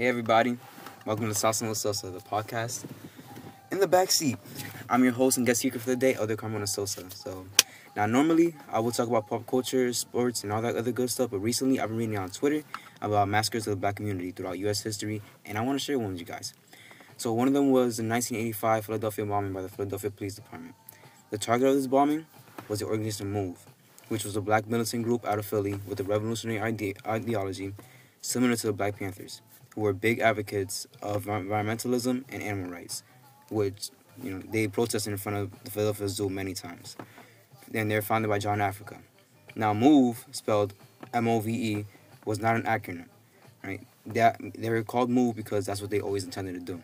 Hey everybody, welcome to Salsa with Sosa, the podcast. In the back seat, I'm your host and guest speaker for the day, Elder Carmona Sosa. So, now normally I will talk about pop culture, sports, and all that other good stuff, but recently I've been reading on Twitter about massacres of the black community throughout U.S. history, and I want to share one with you guys. So, one of them was the 1985 Philadelphia bombing by the Philadelphia Police Department. The target of this bombing was the organization MOVE, which was a black militant group out of Philly with a revolutionary ide- ideology similar to the Black Panthers were big advocates of environmentalism and animal rights, which you know they protested in front of the Philadelphia Zoo many times. And they're founded by John Africa. Now, MOVE, spelled M-O-V-E, was not an acronym, right? That they were called MOVE because that's what they always intended to do.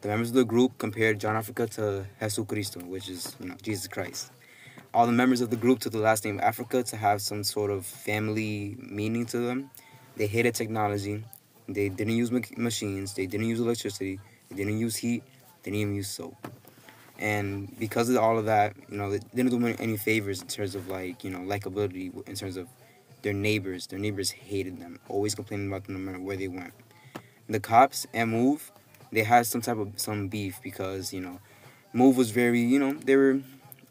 The members of the group compared John Africa to Jesus Cristo, which is you know Jesus Christ. All the members of the group took the last name Africa to have some sort of family meaning to them. They hated technology they didn't use machines. They didn't use electricity. They didn't use heat. They didn't even use soap. And because of all of that, you know, they didn't do any favors in terms of like, you know, likability in terms of their neighbors. Their neighbors hated them, always complaining about them no matter where they went. The cops and Move, they had some type of some beef because you know, Move was very, you know, they were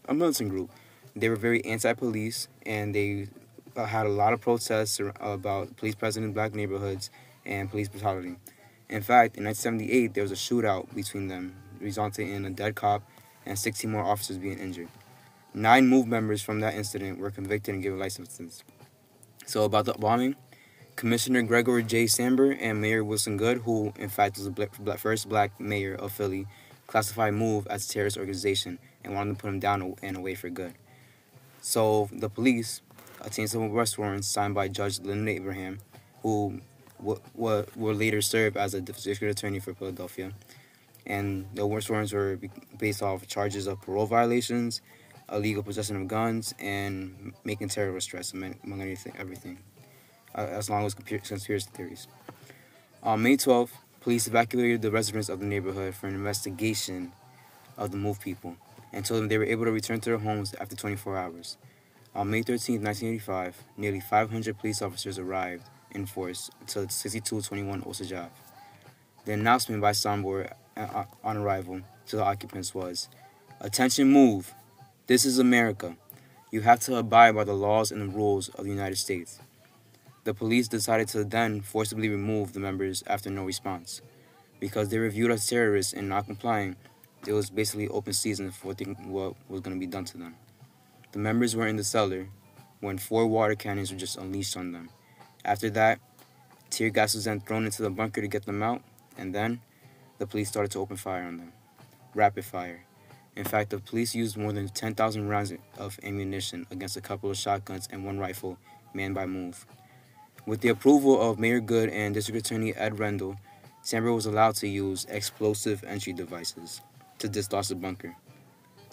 a militant group. They were very anti-police, and they uh, had a lot of protests about police presence in black neighborhoods and police brutality. In fact, in 1978, there was a shootout between them, resulting in a dead cop and 16 more officers being injured. Nine MOVE members from that incident were convicted and given life sentences. So, about the bombing, Commissioner Gregory J. Sambor and Mayor Wilson Goode, who in fact was the first black mayor of Philly, classified MOVE as a terrorist organization and wanted to put him down and away for good. So, the police obtained some arrest warrants signed by Judge Lyndon Abraham, who what what will later serve as a district attorney for Philadelphia. And the arrest warrants were based off charges of parole violations, illegal possession of guns, and making terrorist threats, among anything, everything, uh, as long as conspiracy theories. On May 12th, police evacuated the residents of the neighborhood for an investigation of the MOVE people and told them they were able to return to their homes after 24 hours. On May 13, 1985, nearly 500 police officers arrived in force to 6221 Osage Ave. The announcement by Sambor uh, uh, on arrival to the occupants was, Attention move. This is America. You have to abide by the laws and the rules of the United States. The police decided to then forcibly remove the members after no response. Because they were viewed as terrorists and not complying, it was basically open season for what was going to be done to them. The members were in the cellar when four water cannons were just unleashed on them. After that, tear gas was then thrown into the bunker to get them out, and then the police started to open fire on them. Rapid fire. In fact, the police used more than 10,000 rounds of ammunition against a couple of shotguns and one rifle manned by MOVE. With the approval of Mayor Goode and District Attorney Ed Rendell, Sambor was allowed to use explosive entry devices to dislodge the bunker.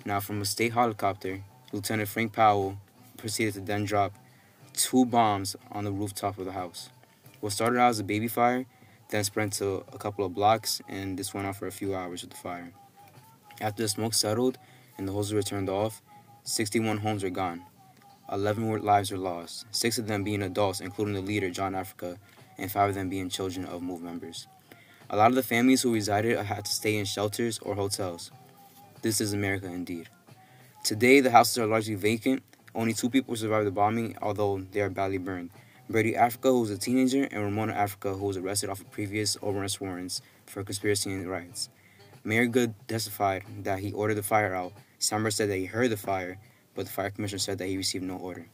Now, from a state helicopter, Lieutenant Frank Powell proceeded to then drop two bombs on the rooftop of the house. What started out as a baby fire then spread to a couple of blocks, and this went on for a few hours with the fire. After the smoke settled and the hoses were turned off, 61 homes were gone. 11 lives were lost, six of them being adults, including the leader, John Africa, and five of them being children of MOVE members. A lot of the families who resided had to stay in shelters or hotels. This is America indeed. Today, the houses are largely vacant, only two people survived the bombing, although they are badly burned. Birdie Africa, who was a teenager, and Ramona Africa, who was arrested off of previous arrest warrants for conspiracy and riots. Mayor Goode testified that he ordered the fire out. Sambor said that he heard the fire, but the fire commissioner said that he received no order.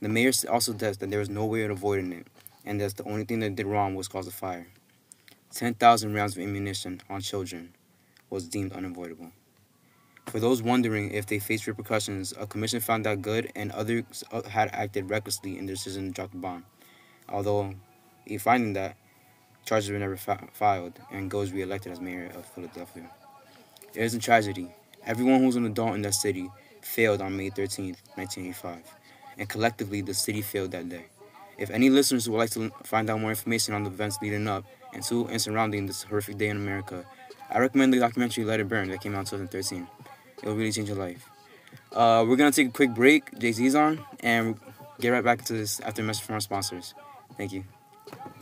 The mayor also said that there was no way of avoiding it, and that the only thing that did wrong was cause the fire. 10,000 rounds of ammunition on children was deemed unavoidable. For those wondering if they faced repercussions, a commission found that Goode and others uh, had acted recklessly in their decision to drop the bomb. Although, in finding that, charges were never filed, and Goode was reelected as mayor of Philadelphia. It is a tragedy. Everyone who was an adult in that city failed on May 13, 1985, and collectively the city failed that day. If any listeners would like to find out more information on the events leading up and to and surrounding this horrific day in America, I recommend the documentary Let It Burn that came out in 2013. It'll really change your life. Uh, we're gonna take a quick break. Jay Z's on, and get right back to this after a message from our sponsors. Thank you.